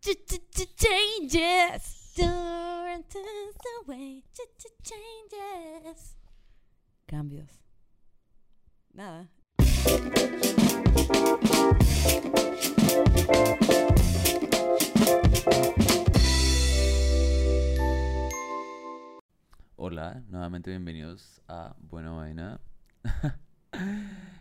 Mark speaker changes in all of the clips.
Speaker 1: Changes. Turn the way. Changes. Cambios. Nada.
Speaker 2: Hola, nuevamente bienvenidos a Buena Vaina.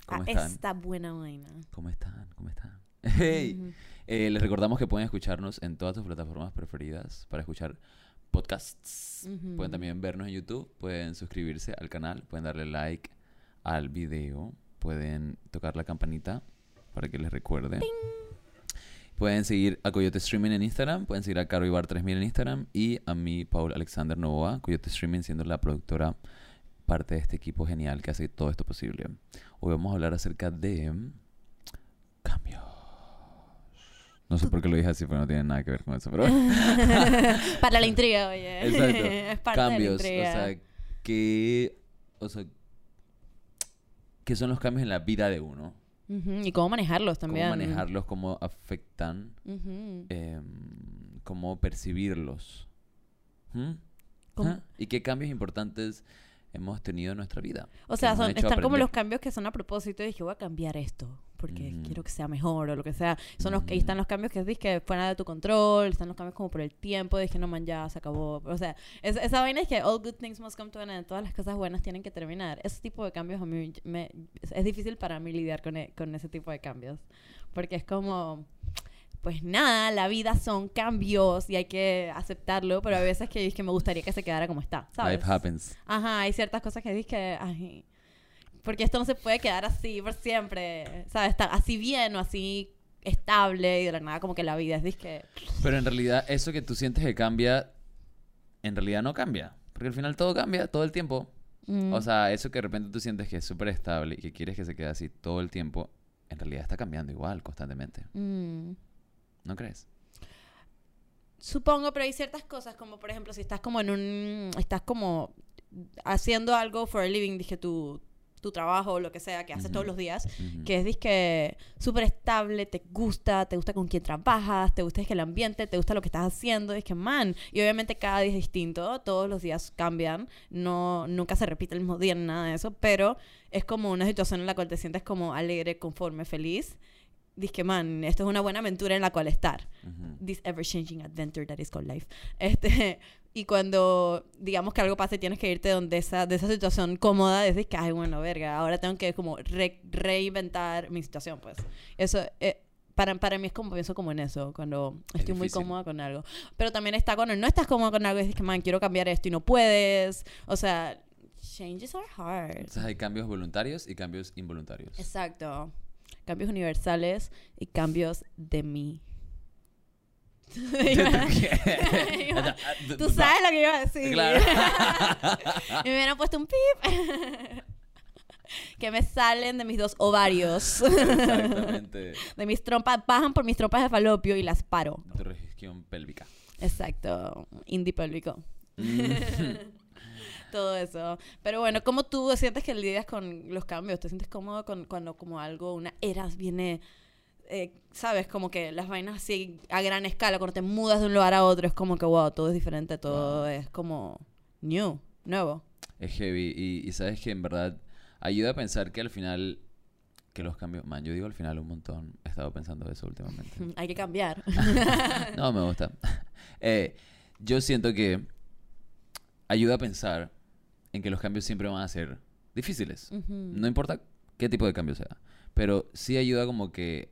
Speaker 2: ¿Cómo
Speaker 1: A
Speaker 2: están?
Speaker 1: esta buena vaina.
Speaker 2: ¿Cómo están? ¿Cómo están? Hey, eh, les recordamos que pueden escucharnos en todas tus plataformas preferidas para escuchar podcasts. Pueden también vernos en YouTube, pueden suscribirse al canal, pueden darle like al video, pueden tocar la campanita para que les recuerde. Pueden seguir a Coyote Streaming en Instagram, pueden seguir a Caro Ibar 3000 en Instagram y a mí, Paul Alexander Novoa, Coyote Streaming siendo la productora, parte de este equipo genial que hace todo esto posible. Hoy vamos a hablar acerca de cambios. No sé por qué lo dije así, pero no tiene nada que ver con eso, pero
Speaker 1: Para la intriga, oye.
Speaker 2: Exacto.
Speaker 1: es parte
Speaker 2: cambios,
Speaker 1: de la intriga.
Speaker 2: o sea, que o sea, ¿qué son los cambios en la vida de uno?
Speaker 1: Y cómo manejarlos también.
Speaker 2: Cómo manejarlos, cómo afectan em, cómo percibirlos. ¿Mm?
Speaker 1: ¿Cómo?
Speaker 2: ¿Ah? ¿Y qué cambios importantes hemos tenido en nuestra vida?
Speaker 1: O sea, son, están como los cambios que son a propósito y dije, voy a cambiar esto porque
Speaker 2: Ujú.
Speaker 1: quiero que sea mejor o lo que sea. Son los que ahí están los cambios que es que fuera de tu control, están los cambios como por el tiempo, dije, no man, ya se acabó. O sea, es- esa vaina es que all good things must come to an end, todas las cosas buenas tienen que terminar. Ese tipo de cambios a mí me, es, es difícil para mí lidiar con, e- con ese tipo de cambios, porque es como pues nada, la vida son cambios y hay que aceptarlo, pero a veces que, que me gustaría que se quedara como está, ¿sabes?
Speaker 2: Life happens.
Speaker 1: Ajá, hay ciertas cosas que dices que, ay, porque esto no se puede quedar así por siempre, ¿sabes? Está así bien o así estable y de la nada como que la vida es disque...
Speaker 2: Pero en realidad, eso que tú sientes que cambia, en realidad no cambia. Porque al final todo cambia todo el tiempo.
Speaker 1: mm,
Speaker 2: O sea, eso que de repente tú sientes que es súper estable y que quieres que se quede así todo el tiempo, en realidad está cambiando igual constantemente.
Speaker 1: mm.
Speaker 2: ¿No crees?
Speaker 1: Supongo, pero hay ciertas cosas como, por ejemplo, si estás como en un... Estás como haciendo algo for a living, dije, tu, tu trabajo o lo que sea que haces todos los días, que es disque súper estable, te gusta, te gusta con quién trabajas, te gusta es que el ambiente, te gusta lo que estás haciendo, es que man, y obviamente cada día es distinto, todos los días cambian, no nunca se repite el mismo día ni nada de eso, pero es como una situación en la cual te sientes como alegre, conforme, feliz. Dices que man, esto es una buena aventura en la cual estar
Speaker 2: Ujú.
Speaker 1: this ever changing adventure that is called life. Este, y cuando digamos que algo pasa y tienes que irte donde esa, de esa situación cómoda, es de que, ay, bueno, verga, ahora tengo que como re- reinventar mi situación, pues. Eso, eh, para, para mí es como, pienso como en eso, cuando
Speaker 2: Es
Speaker 1: estoy muy cómoda con algo. Pero también está cuando no estás cómoda con algo y dices que, man, quiero cambiar esto y no puedes. O sea, changes are hard.
Speaker 2: Entonces hay cambios voluntarios y cambios involuntarios.
Speaker 1: Exacto. Cambios universales y cambios de mí. Tú sabes lo que iba a decir.
Speaker 2: Claro.
Speaker 1: y me hubieran puesto un pip. que me salen de mis dos ovarios.
Speaker 2: Exactamente.
Speaker 1: de mis trompas, bajan por mis trompas de falopio y las paro.
Speaker 2: Tu región pélvica.
Speaker 1: Exacto. Indie pélvico.
Speaker 2: Mm.
Speaker 1: Todo eso. Pero bueno, ¿cómo tú sientes que lidias con los cambios? ¿Te sientes cómodo con, cuando como algo, una era viene, eh, sabes, como que las vainas así a gran escala, cuando te mudas de un lugar a otro, es como que, wow, todo es diferente, todo es como new, nuevo.
Speaker 2: Es heavy. Y, y sabes que en verdad ayuda a pensar que al final. Que los cambios. Man, yo digo al final un montón. He estado pensando eso últimamente.
Speaker 1: Hay que cambiar.
Speaker 2: No, me gusta. Eh, yo siento que ayuda a pensar en que los cambios siempre van a ser difíciles.
Speaker 1: Ujú.
Speaker 2: No importa qué tipo de cambio sea. Pero sí ayuda como que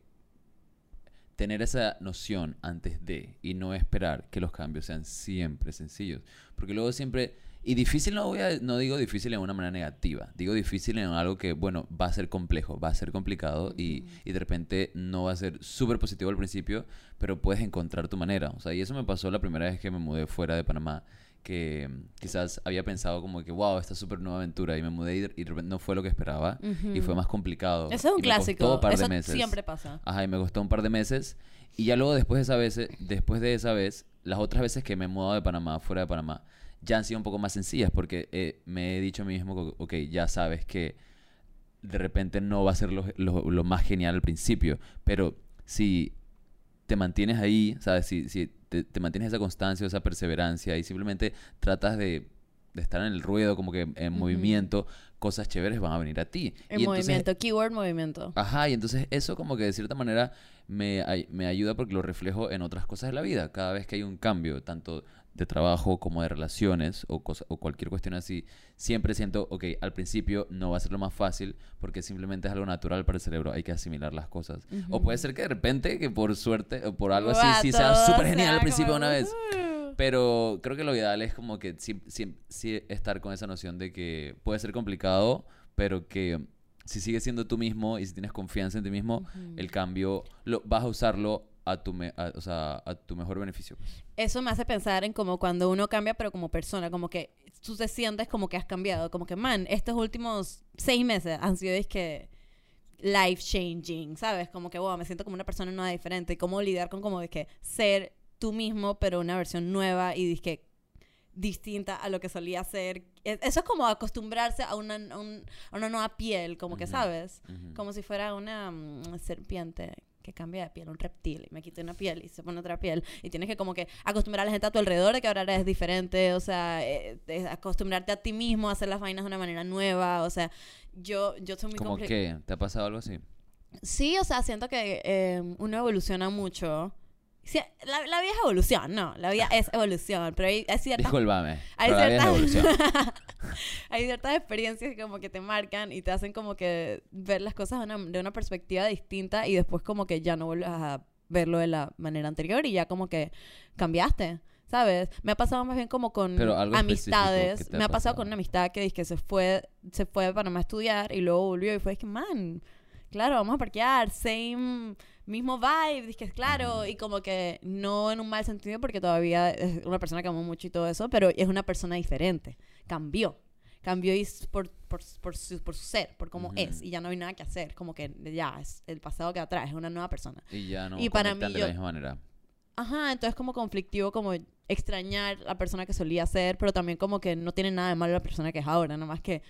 Speaker 2: tener esa noción antes de y no esperar que los cambios sean siempre sencillos. Porque luego siempre... Y difícil no, voy a, no digo difícil en una manera negativa. Digo difícil en algo que, bueno, va a ser complejo, va a ser complicado y, y de repente no va a ser súper positivo al principio, pero puedes encontrar tu manera. O sea, y eso me pasó la primera vez que me mudé fuera de Panamá que quizás había pensado como que, wow, esta súper nueva aventura y me mudé y de, y de repente no fue lo que esperaba y fue más complicado.
Speaker 1: Eso es un
Speaker 2: y me costó
Speaker 1: clásico.
Speaker 2: un par de meses.
Speaker 1: siempre pasa.
Speaker 2: Ajá, y me costó un par de meses. Y ya luego después de esa vez, después de esa vez, las otras veces que me he mudado de Panamá, fuera de Panamá, ya han sido un poco más sencillas porque eh, me he dicho a mí mismo, que, ok, ya sabes que de repente no va a ser lo, lo- lo más genial al principio, pero si te mantienes ahí, ¿sabes? Si, si te, te mantienes esa constancia, esa perseverancia y simplemente tratas de, de estar en el ruedo, como que en movimiento, cosas chéveres van a venir a ti.
Speaker 1: En
Speaker 2: Y entonces-
Speaker 1: movimiento, keyword movimiento.
Speaker 2: Ajá, y entonces eso como que de cierta manera me, me ayuda porque lo reflejo en otras cosas de la vida. Cada vez que hay un cambio, tanto de trabajo como de relaciones o, cosa- o cualquier cuestión así, siempre siento, ok, al principio no va a ser lo más fácil porque simplemente es algo natural para el cerebro, hay que asimilar las cosas. O puede ser que de repente, que por suerte o por algo así, sí sea súper genial al principio de una vez.
Speaker 1: "Uh".
Speaker 2: Pero creo que lo ideal es como que sí, sí- sí estar con esa noción de que puede ser complicado, pero que si sigues siendo tú mismo y si tienes confianza en ti mismo, el cambio lo, vas a usarlo a tu, me- a- o sea, a tu mejor beneficio. pues.
Speaker 1: Eso me hace pensar en como cuando uno cambia, pero como persona, como que tú te sientes como que has cambiado, como que, man, estos últimos seis meses han sido, es que, life changing, ¿sabes? Como que, wow, me siento como una persona nueva diferente, y cómo lidiar con como de que ser tú mismo, pero una versión nueva y que distinta a lo que solía ser. Es- Eso es como acostumbrarse a una, un- a una nueva piel, como que,
Speaker 2: Ujú.
Speaker 1: ¿sabes?
Speaker 2: Ujú.
Speaker 1: Como si fuera una mm, serpiente que cambia de piel, un reptil, y me quita una piel y se pone otra piel. Y tienes que como que acostumbrar a la gente a tu alrededor de que ahora eres diferente, o sea, eh, eh, acostumbrarte a ti mismo a hacer las vainas de una manera nueva, o sea, yo, yo soy muy
Speaker 2: ¿Cómo qué? ¿Te ha pasado algo así?
Speaker 1: Sí, o sea, siento que eh, uno evoluciona mucho. La, la vida es evolución, no, la vida es evolución, pero hay, hay ciertas
Speaker 2: Discúlpame.
Speaker 1: hay
Speaker 2: pero la vida es
Speaker 1: ciertas,
Speaker 2: evolución.
Speaker 1: hay ciertas experiencias que como que te marcan y te hacen como que ver las cosas de una, de una perspectiva distinta y después como que ya no vuelves a verlo de la manera anterior y ya como que cambiaste. ¿Sabes? Me ha pasado más bien como con amistades. Me ha pasado
Speaker 2: pasado.
Speaker 1: con una amistad que dice que se fue, se fue a Panamá a estudiar y luego volvió y fue es que, man, claro, vamos a parquear, same, mismo vibe, dije, claro, y como que no en un mal sentido porque todavía es una persona que amo mucho y todo eso, pero es una persona diferente, cambió, cambió por, por, por su, por su ser, por cómo
Speaker 2: Ujú.
Speaker 1: es, y ya no hay nada que hacer, como que ya, es el pasado que atrás, es una nueva persona.
Speaker 2: Y ya no
Speaker 1: Y para mí
Speaker 2: de
Speaker 1: yo-
Speaker 2: la misma manera.
Speaker 1: Ajá, entonces como conflictivo, como extrañar la persona que solía ser, pero también como que no tiene nada de malo la persona que es ahora, nada más que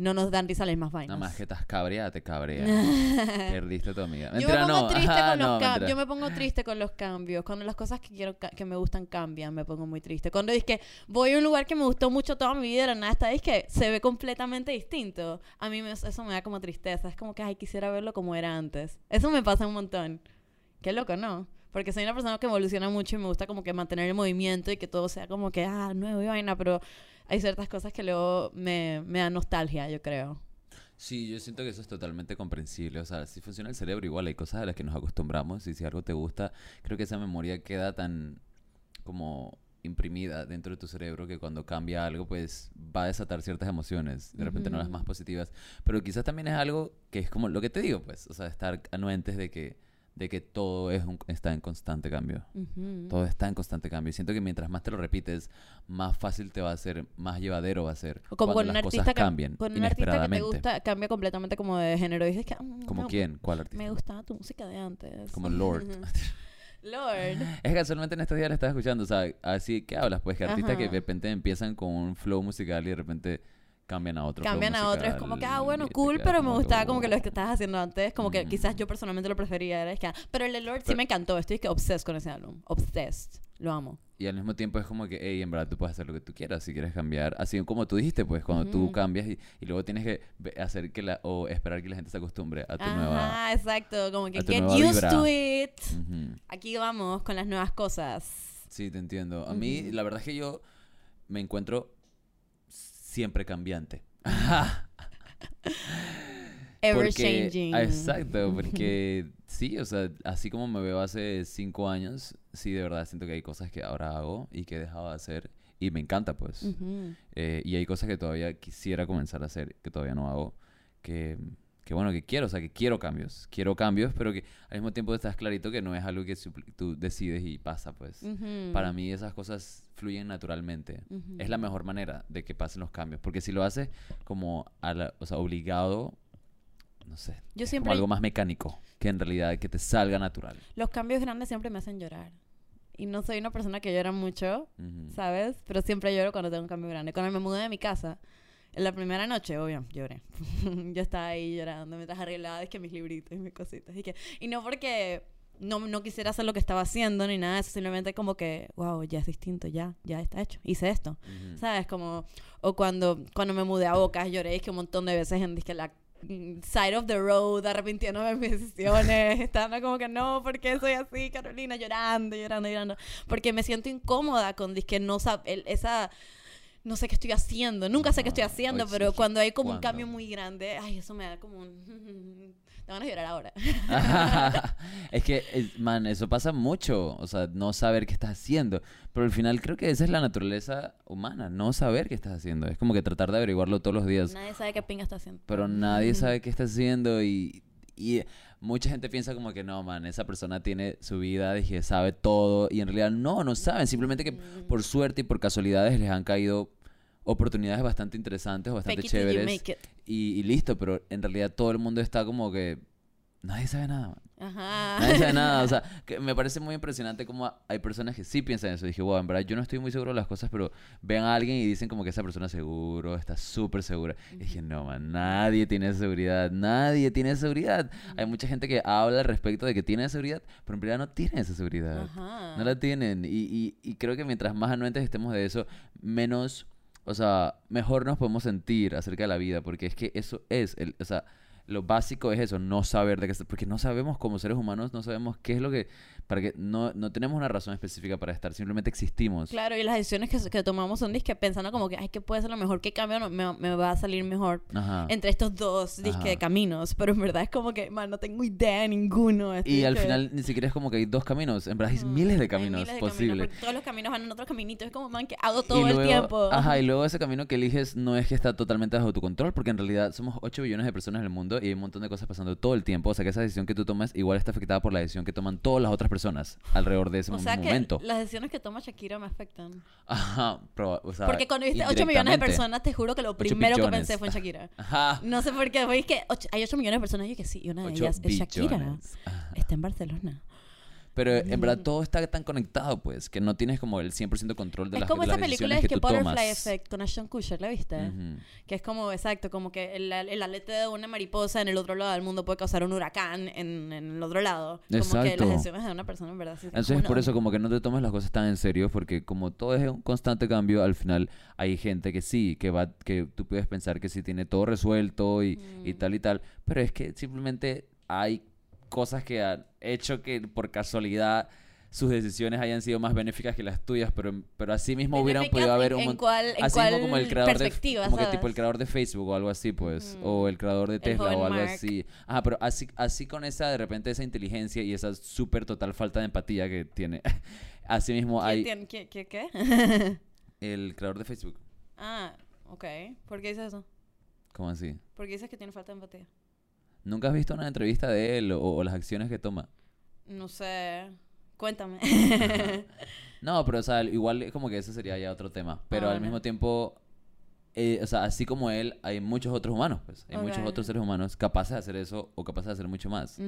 Speaker 1: no nos dan risa las mismas vainas.
Speaker 2: Nada más que estás cabreada, te cabrea. Perdiste tu amiga.
Speaker 1: Yo me pongo
Speaker 2: no.
Speaker 1: triste
Speaker 2: Ajá,
Speaker 1: con los
Speaker 2: no,
Speaker 1: cambios.
Speaker 2: mentira.
Speaker 1: Yo me pongo triste con los cambios. Cuando las cosas que quiero que me gustan cambian, me pongo muy triste. Cuando es que voy a un lugar que me gustó mucho toda mi vida, de la nada está es que se ve completamente distinto. A mí me- eso me da como tristeza. Es como que ay quisiera verlo como era antes. Eso me pasa un montón. Qué loco, ¿no? Porque soy una persona que evoluciona mucho y me gusta como que mantener el movimiento y que todo sea como que, ah, nuevo y vaina, pero hay ciertas cosas que luego me, me dan nostalgia, yo creo.
Speaker 2: Sí, yo siento que eso es totalmente comprensible. O sea, si funciona el cerebro, igual hay cosas a las que nos acostumbramos y si algo te gusta, creo que esa memoria queda tan como imprimida dentro de tu cerebro que cuando cambia algo, pues va a desatar ciertas emociones, de repente no las más positivas, pero quizás también es algo que es como lo que te digo, pues, o sea, estar anuentes de que de que todo es un- está en constante cambio. Todo está en constante cambio. Y siento que mientras más te lo repites, más fácil te va a ser, más llevadero va a ser.
Speaker 1: O como
Speaker 2: cuando
Speaker 1: con un
Speaker 2: las
Speaker 1: artista
Speaker 2: cosas
Speaker 1: que,
Speaker 2: cambien
Speaker 1: con un artista que te gusta cambia completamente como de género y dices que "Mm,
Speaker 2: ¿Como
Speaker 1: no,
Speaker 2: quién? ¿Cuál artista?
Speaker 1: me gustaba tu música de antes
Speaker 2: Como Lord.
Speaker 1: Lord
Speaker 2: Es que casualmente en estos días la estaba escuchando, o sea, así que hablas, pues que artistas que de repente empiezan con un flow musical y de repente cambian a otro.
Speaker 1: cambian a otro es como que ah bueno cool pero me gustaba como que lo que estabas haciendo antes como que quizás yo personalmente lo prefería era es que ah, pero el de Lord sí me encantó estoy que obsessed con ese álbum obsessed lo amo.
Speaker 2: Y al mismo tiempo es como que, hey, en verdad tú puedes hacer lo que tú quieras si quieres cambiar. Así como tú dijiste, pues cuando tú cambias y, luego tienes que hacer que la, o esperar que la gente se acostumbre a tu nueva...
Speaker 1: ajá exacto como que get used to it. Aquí vamos con las nuevas cosas.
Speaker 2: Sí, te entiendo. A mí, la verdad es que yo me encuentro siempre cambiante.
Speaker 1: ever
Speaker 2: Porque-
Speaker 1: changing
Speaker 2: Exacto, porque sí, o sea, así como me veo hace cinco años, sí, de verdad siento que hay cosas que ahora hago y que he dejado de hacer y me encanta, pues. Eh, y hay cosas que todavía quisiera comenzar a hacer, que todavía no hago, que, que bueno, que quiero, o sea, que quiero cambios. Quiero cambios, pero que al mismo tiempo estás clarito que no es algo que tú decides y pasa, pues.
Speaker 1: Ujú.
Speaker 2: Para mí esas cosas fluyen naturalmente.
Speaker 1: Ujú.
Speaker 2: Es la mejor manera de que pasen los cambios. Porque si lo haces como a la- o sea, obligado, no sé,
Speaker 1: yo
Speaker 2: como
Speaker 1: siempre
Speaker 2: algo más mecánico, que en realidad que te salga natural.
Speaker 1: los cambios grandes siempre me hacen llorar y no soy una persona que llora mucho
Speaker 2: Ujú.
Speaker 1: ¿sabes? Pero siempre lloro cuando tengo un cambio grande. Cuando me mudé de mi casa, en la primera noche, obvio, lloré. yo estaba ahí llorando mientras arreglaba es que mis libritos y mis cositas. Y, que, y no porque no, no quisiera hacer lo que estaba haciendo ni nada eso, simplemente como que, wow, ya es distinto, ya, ya está hecho, hice esto,
Speaker 2: Ujú.
Speaker 1: ¿sabes? Como, o cuando, cuando me mudé a Bocas, lloré es que un montón de veces en disque la mm, side of the road, arrepintiéndome de mis decisiones, estando como que no, ¿por qué soy así, Carolina? Llorando, llorando, llorando, porque me siento incómoda con disque no esa... No sé qué estoy haciendo, nunca sé qué estoy
Speaker 2: Ajá.
Speaker 1: haciendo, pero
Speaker 2: sí.
Speaker 1: cuando hay como un cambio muy grande, ay, eso me da como un... Te van a llorar ahora.
Speaker 2: es que, man, eso pasa mucho. O sea, no saber qué estás haciendo. Pero al final creo que esa es la naturaleza humana, no saber qué estás haciendo. Es como que tratar de averiguarlo todos los días.
Speaker 1: Nadie sabe qué pinga está haciendo.
Speaker 2: Pero nadie sabe qué estás haciendo y, y mucha gente piensa como que no, man, esa persona tiene su vida y que sabe todo. Y en realidad no, no saben. Simplemente que por suerte y por casualidades les han caído oportunidades bastante interesantes o bastante
Speaker 1: Fake it till you
Speaker 2: chéveres.
Speaker 1: make it.
Speaker 2: Y, y listo, pero en realidad todo el mundo está como que nadie sabe nada. man.
Speaker 1: Ajá.
Speaker 2: Nadie sabe nada. O sea, que me parece muy impresionante como hay personas que sí piensan eso. Dije, wow, en verdad yo no estoy muy seguro de las cosas, pero ven a alguien y dicen como que esa persona seguro, está súper segura. Y dije, no, man, nadie tiene seguridad. Nadie tiene seguridad. Hay mucha gente que habla al respecto de que tiene seguridad, pero en realidad no tiene esa seguridad. No la tienen. Y, y, y creo que mientras más anuentes estemos de eso, menos, o sea, mejor nos podemos sentir acerca de la vida. Porque es que eso es, el, o sea, lo básico es eso, no saber de qué, porque no sabemos como seres humanos, no sabemos qué es lo que, para que, no, no tenemos una razón específica para estar, simplemente existimos.
Speaker 1: Claro, y las decisiones que, que tomamos son disque pensando como que, ay, ¿qué puede ser lo mejor? ¿Qué cambio me, me va a salir mejor?
Speaker 2: Ajá.
Speaker 1: Entre estos dos disque
Speaker 2: Ajá.
Speaker 1: caminos, pero en verdad es como que, man, no tengo idea de ninguno. estoy
Speaker 2: Y al
Speaker 1: disque-
Speaker 2: final ni siquiera es como que hay dos caminos, en verdad hay
Speaker 1: Ujú.
Speaker 2: miles de caminos
Speaker 1: de
Speaker 2: posibles.
Speaker 1: todos los caminos van en otros caminitos, es como, man, que hago todo el
Speaker 2: luego-
Speaker 1: tiempo.
Speaker 2: Ajá, y luego ese camino que eliges no es que está totalmente bajo tu control, porque en realidad somos 8 billones de personas en el mundo y hay un montón de cosas pasando todo el tiempo. O sea que esa decisión que tú tomas igual está afectada por la decisión que toman todas las otras personas alrededor de ese
Speaker 1: o que
Speaker 2: momento.
Speaker 1: las decisiones que toma Shakira me afectan.
Speaker 2: Ajá, proba- o sea,
Speaker 1: Porque cuando viste 8 millones de personas, te juro que lo primero que pensé fue en Shakira.
Speaker 2: Ajá.
Speaker 1: No sé por qué, fue que ocho- hay 8 millones de personas y yo que sí, y una de
Speaker 2: 8
Speaker 1: ellas es Shakira.
Speaker 2: Ajá.
Speaker 1: Está en Barcelona.
Speaker 2: Pero en verdad todo está tan conectado, pues, que no tienes como el 100% control de
Speaker 1: es
Speaker 2: las,
Speaker 1: como
Speaker 2: de
Speaker 1: esa
Speaker 2: las
Speaker 1: película es
Speaker 2: que,
Speaker 1: que Butterfly
Speaker 2: tomas.
Speaker 1: Effect con Ashton Kutcher, ¿la viste? Que es como, exacto, como que el, el alete de una mariposa en el otro lado del mundo puede causar un huracán en, en el otro lado. Como que
Speaker 2: Exacto.
Speaker 1: las decisiones de una persona, en verdad. sí, es
Speaker 2: Entonces
Speaker 1: como
Speaker 2: por eso como que no te tomes las cosas tan en serio porque como todo es un constante cambio, al final hay gente que sí, que va que tú puedes pensar que sí tiene todo resuelto y, y tal y tal, pero es que simplemente hay cosas que han hecho que por casualidad sus decisiones hayan sido más benéficas que las tuyas, pero pero así mismo hubieran podido haber un
Speaker 1: en
Speaker 2: mon-
Speaker 1: cuál-
Speaker 2: así mismo como el creador de como que tipo el creador de Facebook o algo así, pues,
Speaker 1: Ujú.
Speaker 2: o el creador de Tesla o algo
Speaker 1: Mark.
Speaker 2: así. Ajá, pero así así con esa de repente esa inteligencia y esa súper total falta de empatía que tiene. Así mismo
Speaker 1: ¿Quién
Speaker 2: hay
Speaker 1: tiene- ¿Qué? ¿Qué? qué?
Speaker 2: el creador de Facebook.
Speaker 1: ah, ok. ¿Por qué dices eso?
Speaker 2: ¿Cómo así?
Speaker 1: ¿Por qué dices que tiene falta de empatía?
Speaker 2: ¿Nunca has visto una entrevista de él o, o las acciones que toma?
Speaker 1: No sé. Cuéntame.
Speaker 2: No, pero o sea, igual es como que ese sería ya otro tema. Pero
Speaker 1: Ah,
Speaker 2: al
Speaker 1: bueno.
Speaker 2: mismo tiempo, eh, o sea, así como él, hay muchos otros humanos, pues. Hay muchos otros seres humanos capaces de hacer eso o capaces de hacer mucho más.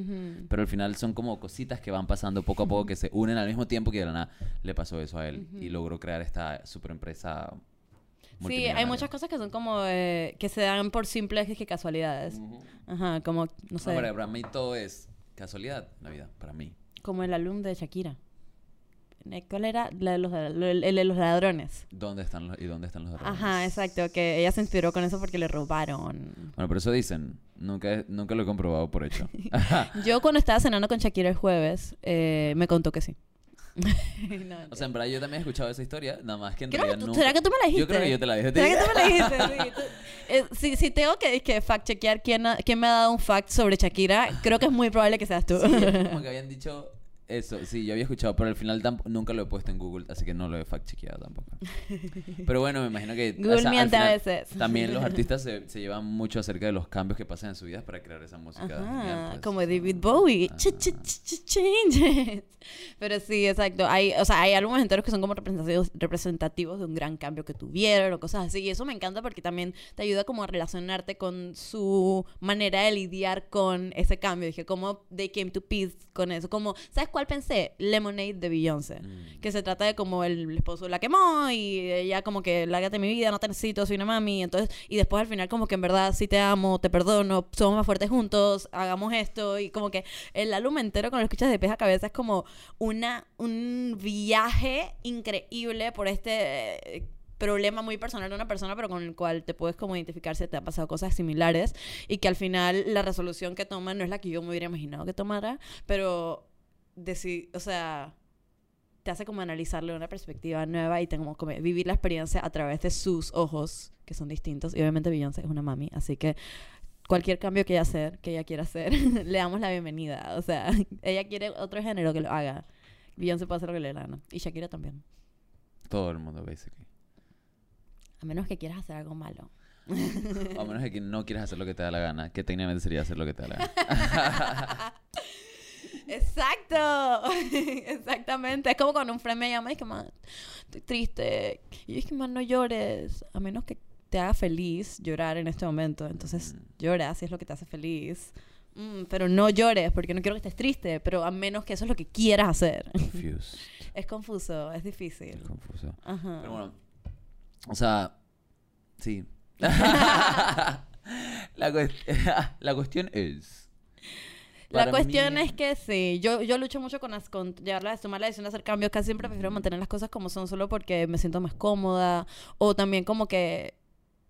Speaker 2: Pero al final son como cositas que van pasando poco a poco que se unen al mismo tiempo que de la nada le pasó eso a él y logró crear esta super empresa.
Speaker 1: Sí, hay muchas cosas que son como eh, que se dan por simples que casualidades. Ajá, como, no sé,
Speaker 2: No, para, para mí todo es casualidad la vida, para mí.
Speaker 1: como el álbum de Shakira. ¿Cuál era? La de los, el de los ladrones.
Speaker 2: ¿Dónde están los, y dónde están los ladrones?
Speaker 1: Ajá, exacto, que ella se inspiró con eso porque le robaron.
Speaker 2: Bueno, pero eso dicen. Nunca, nunca lo he comprobado por hecho.
Speaker 1: Yo cuando estaba cenando con Shakira el jueves, eh, me contó que sí. No,
Speaker 2: o sea, en verdad yo también he escuchado esa historia, nada más que en
Speaker 1: creo que
Speaker 2: realidad
Speaker 1: tú-
Speaker 2: nunca...
Speaker 1: ¿Será que tú me la dijiste?
Speaker 2: Yo creo que yo te la dije.
Speaker 1: ¿Será que tú me la dijiste? Sí, tú- eh, si, si tengo que, que fact chequear quién, ha- quién me ha dado un fact sobre Shakira, creo que es muy probable que seas tú.
Speaker 2: Sí, como que habían dicho eso. Sí, yo había escuchado, pero al final tamp- nunca lo he puesto en Google, así que no lo he fact-chequeado tampoco. Pero bueno, me imagino que... o
Speaker 1: Google
Speaker 2: sea, al
Speaker 1: miente a
Speaker 2: final
Speaker 1: veces.
Speaker 2: También los artistas se, se llevan mucho acerca de los cambios que pasan en su vida para crear esa música. genial,
Speaker 1: Ajá,
Speaker 2: pues.
Speaker 1: como David Bowie. Ch- ch- ch- ch- changes. Pero sí, exacto. Hay, o sea, hay álbumes enteros que son como representativos, representativos de un gran cambio que tuvieron o cosas así. Y eso me encanta porque también te ayuda como a relacionarte con su manera de lidiar con ese cambio. Dije, cómo they came to peace con eso. Como, ¿sabes cuál cuál pensé? Lemonade de Beyoncé.
Speaker 2: Mm.
Speaker 1: Que se trata de como el esposo la quemó y ella como que lárgate mi vida, no te necesito, soy una mami. Entonces, y después al final como que en verdad sí te amo, te perdono, somos más fuertes juntos, hagamos esto. Y como que el álbum entero con lo escuchas de pies a cabeza es como una, un viaje increíble por este eh, problema muy personal de una persona, pero con el cual te puedes como identificar si te han pasado cosas similares y que al final la resolución que toman no es la que yo me hubiera imaginado que tomara, pero deci- o sea, te hace como analizarle una perspectiva nueva y tengo como vivir la experiencia a través de sus ojos, que son distintos. Y obviamente Beyoncé es una mami, así que cualquier cambio que ella hacer, que ella quiera hacer, le damos la bienvenida. O sea, ella quiere otro género que lo haga. Beyoncé puede hacer lo que le gana. Y Shakira también.
Speaker 2: Todo el mundo, basically.
Speaker 1: A menos que quieras hacer algo malo.
Speaker 2: A menos que no quieras hacer lo que te da la gana, que técnicamente sería hacer lo que te da la gana.
Speaker 1: Exacto, exactamente. Es como cuando un friend me llama y es que, man, estoy triste. Y yo es que, man, no llores. A menos que te haga feliz llorar en este momento. Entonces,
Speaker 2: Mm.
Speaker 1: llora si es lo que te hace feliz. Mm, pero no llores porque no quiero que estés triste. Pero a menos que eso es lo que quieras hacer.
Speaker 2: Confused.
Speaker 1: es confuso, es
Speaker 2: Es
Speaker 1: difícil.
Speaker 2: confuso.
Speaker 1: Ajá.
Speaker 2: Pero bueno, o sea, sí. la, cuest- la cuestión es...
Speaker 1: La cuestión
Speaker 2: mí-
Speaker 1: es que sí, yo, yo lucho mucho con, las- con llevar la, tomar la decisión de hacer cambios. Casi siempre prefiero mantener las cosas como son solo porque me siento más cómoda. O también como que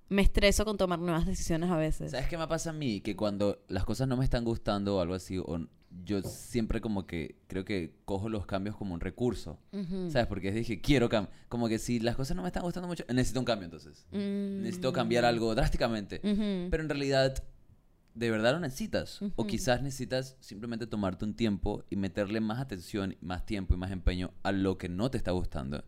Speaker 1: me estreso con tomar nuevas decisiones a veces.
Speaker 2: ¿Sabes qué me pasa a mí? Que cuando las cosas no me están gustando o algo así, o yo siempre como que creo que cojo los cambios como un recurso.
Speaker 1: Ujú.
Speaker 2: ¿Sabes? Porque dije, quiero cambiar. Como que si las cosas no me están gustando mucho, necesito un cambio entonces.
Speaker 1: Mm.
Speaker 2: Necesito cambiar algo drásticamente.
Speaker 1: Ujú.
Speaker 2: Pero en realidad, de verdad lo necesitas. O quizás necesitas simplemente tomarte un tiempo y meterle más atención, más tiempo y más empeño a lo que no te está gustando.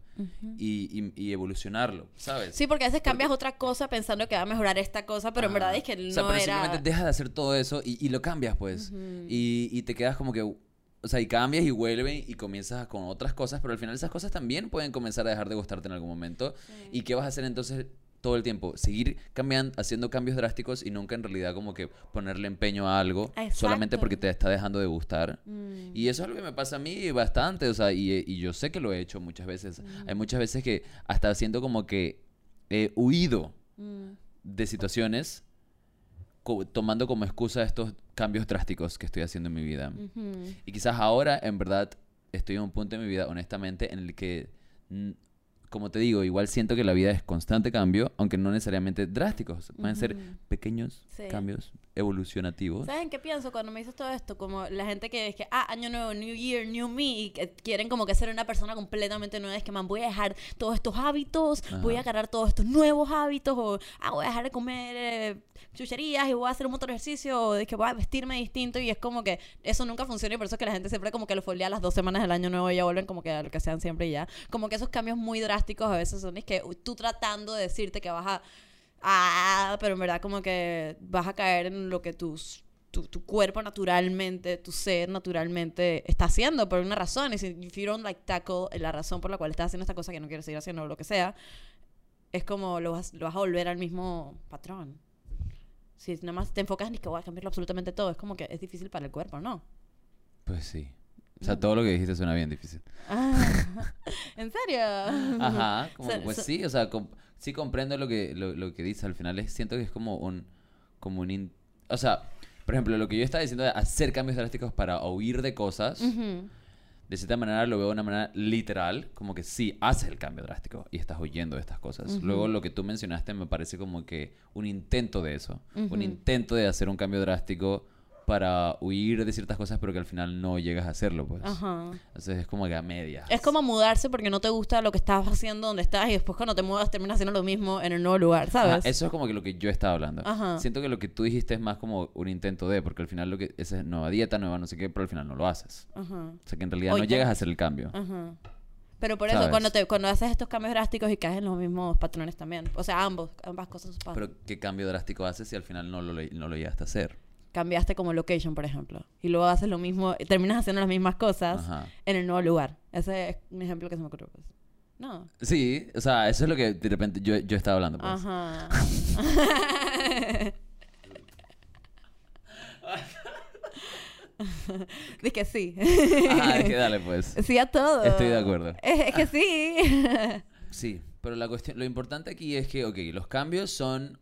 Speaker 2: Y, y- y evolucionarlo, ¿sabes?
Speaker 1: Sí, porque a veces cambias otra cosa pensando que va a mejorar esta cosa, pero en verdad es que no
Speaker 2: o sea, pero
Speaker 1: era...
Speaker 2: simplemente dejas de hacer todo eso y, y lo cambias, pues. Y, y te quedas como que... O sea, y cambias y vuelves y comienzas con otras cosas, pero al final esas cosas también pueden comenzar a dejar de gustarte en algún momento. ¿Y qué vas a hacer entonces todo el tiempo? Seguir cambiando, haciendo cambios drásticos y nunca en realidad como que ponerle empeño a algo solamente porque te está dejando de gustar.
Speaker 1: Mm.
Speaker 2: Y eso es algo que me pasa a mí bastante, o sea, y, y yo sé que lo he hecho muchas veces. Hay muchas veces que hasta siento como que he huido
Speaker 1: Mm.
Speaker 2: de situaciones co- tomando como excusa estos cambios drásticos que estoy haciendo en mi vida. Y quizás ahora, en verdad, estoy en un punto de mi vida, honestamente, en el que, mm, como te digo, igual siento que la vida es constante cambio, aunque no necesariamente drásticos. Pueden ser
Speaker 1: Ujú.
Speaker 2: pequeños
Speaker 1: Sí.
Speaker 2: cambios evolucionativos.
Speaker 1: ¿Saben qué pienso cuando me dices todo esto? Como la gente que es que, ah, año nuevo, new year, new me, y que quieren como que ser una persona completamente nueva. Es que, man, voy a dejar todos estos hábitos, voy a agarrar todos estos nuevos hábitos, o, ah, voy a dejar de comer eh, chucherías y voy a hacer un montón de ejercicio, o de que voy a vestirme distinto, y es como que eso nunca funciona, y por eso es que la gente siempre como que lo foldea las dos semanas del año nuevo y ya vuelven como que a lo que sean siempre y ya. Como que esos cambios muy drásticos a veces son, es que uy, tú tratando de decirte que vas a ah, pero en verdad como que vas a caer en lo que tus, tu, tu cuerpo naturalmente, tu ser naturalmente está haciendo por una razón. Y si if you don't like tackle la razón por la cual estás haciendo esta cosa que no quieres seguir haciendo o lo que sea, es como lo vas, lo vas a volver al mismo patrón. Si nada más te enfocas en que voy a cambiarlo absolutamente todo, es como que es difícil para el cuerpo, ¿no?
Speaker 2: Pues sí. O sea, todo lo que dijiste suena bien difícil.
Speaker 1: Ah, ¿En serio?
Speaker 2: Ajá, como,
Speaker 1: So-
Speaker 2: pues
Speaker 1: so-
Speaker 2: sí, o sea, com- sí comprendo lo que, lo, lo que dice. Al final es, siento que es como un, como un, in- o sea, por ejemplo, lo que yo estaba diciendo de hacer cambios drásticos para huir de cosas,
Speaker 1: Ujú.
Speaker 2: de cierta manera lo veo de una manera literal, como que sí, haces el cambio drástico y estás huyendo de estas cosas.
Speaker 1: Ujú.
Speaker 2: Luego lo que tú mencionaste me parece como que un intento de eso,
Speaker 1: Ujú.
Speaker 2: un intento de hacer un cambio drástico para huir de ciertas cosas, pero que al final no llegas a hacerlo, pues.
Speaker 1: Ajá.
Speaker 2: Entonces es como que a medias.
Speaker 1: Es como mudarse porque no te gusta lo que estabas haciendo donde estás y después cuando te mudas terminas haciendo lo mismo en el nuevo lugar,
Speaker 2: Ajá,
Speaker 1: ¿sabes?
Speaker 2: eso es como que lo que yo estaba hablando.
Speaker 1: Ajá.
Speaker 2: Siento que lo que tú dijiste es más como un intento de, porque al final lo que esa es nueva dieta, nueva no sé qué, pero al final no lo haces.
Speaker 1: Ajá.
Speaker 2: O sea que en realidad no llegas a hacer el cambio.
Speaker 1: Ajá. Pero por eso,
Speaker 2: ¿Sabes?
Speaker 1: cuando, te, cuando haces estos cambios drásticos y caes en los mismos patrones también. O sea, ambos, ambas cosas pasan.
Speaker 2: Pero ¿qué cambio drástico haces si al final no lo, no lo llegaste a hacer?
Speaker 1: Cambiaste como location, por ejemplo. Y luego haces lo mismo, terminas haciendo las mismas cosas
Speaker 2: Ajá.
Speaker 1: en el nuevo lugar. Ese es un ejemplo que se me ocurrió. Pues. No.
Speaker 2: Sí, o sea, eso es lo que de repente yo, yo estaba hablando. Pues.
Speaker 1: Ajá. Dice que sí.
Speaker 2: Ah, es que dale pues.
Speaker 1: Sí a todo.
Speaker 2: Estoy de acuerdo.
Speaker 1: Es, es que sí.
Speaker 2: Sí, pero la cuestión, lo importante aquí es que, ok, los cambios son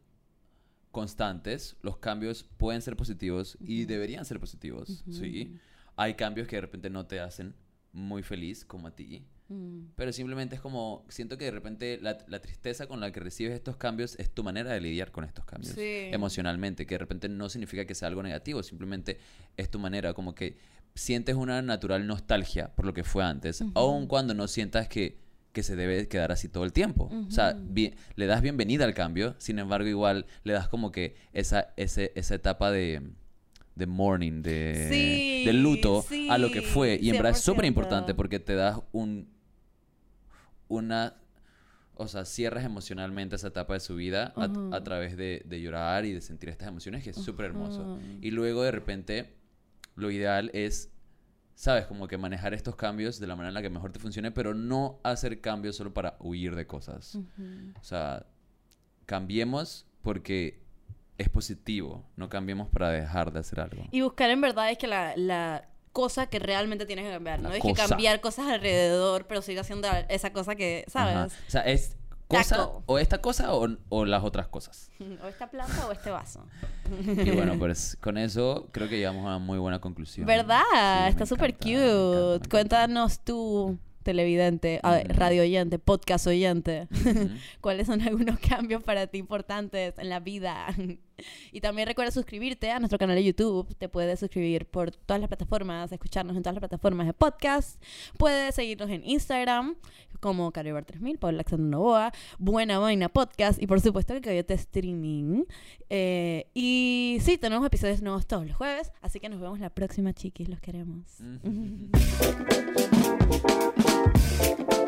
Speaker 2: constantes, los cambios pueden ser positivos y deberían ser positivos, ¿sí? Hay cambios que de repente no te hacen muy feliz como a ti,
Speaker 1: Mm.
Speaker 2: pero simplemente es como, siento que de repente la, la tristeza con la que recibes estos cambios es tu manera de lidiar con estos cambios
Speaker 1: Sí.
Speaker 2: emocionalmente, que de repente no significa que sea algo negativo, simplemente es tu manera, como que sientes una natural nostalgia por lo que fue antes, aun cuando no sientas que, que se debe quedar así todo el tiempo. O sea, le das bienvenida al cambio, sin embargo igual le das como que esa, ese, esa etapa de de mourning, de,
Speaker 1: Sí,
Speaker 2: de luto a lo que fue. Y en verdad es
Speaker 1: 100%.
Speaker 2: súper importante porque te das un, una, o sea, cierras emocionalmente esa etapa de su vida a, través de, de llorar y de sentir estas emociones, que es súper hermoso. Y luego de repente, lo ideal es, sabes, como que manejar estos cambios de la manera en la que mejor te funcione, pero no hacer cambios solo para huir de cosas. O sea, cambiemos porque es positivo, no cambiemos para dejar de hacer algo.
Speaker 1: Y buscar en verdad es que la, la cosa que realmente tienes que cambiar.
Speaker 2: La
Speaker 1: no es
Speaker 2: cosa.
Speaker 1: que cambiar cosas alrededor, pero siga siendo esa cosa que, ¿sabes?
Speaker 2: Ajá. O sea, es cosa o esta cosa o, o las otras cosas.
Speaker 1: O esta planta o este vaso.
Speaker 2: Y bueno, pues con eso creo que llegamos a una muy buena conclusión.
Speaker 1: ¿Verdad?
Speaker 2: Sí,
Speaker 1: Está súper
Speaker 2: encanta, me encanta, me
Speaker 1: cute.
Speaker 2: encanta.
Speaker 1: Cuéntanos tú, televidente, radio oyente, podcast oyente. ¿Cuáles son algunos cambios para ti importantes en la vida? Y también recuerda suscribirte a nuestro canal de YouTube. Te puedes suscribir por todas las plataformas, escucharnos en todas las plataformas de podcast. Puedes seguirnos en Instagram como Caribar 3000, Paula Alexander Novoa, Buena Vaina Podcast y por supuesto que Coyote Streaming. Eh, y sí, tenemos episodios nuevos todos los jueves, así que nos vemos la próxima, chiquis. Los queremos.
Speaker 2: Bye.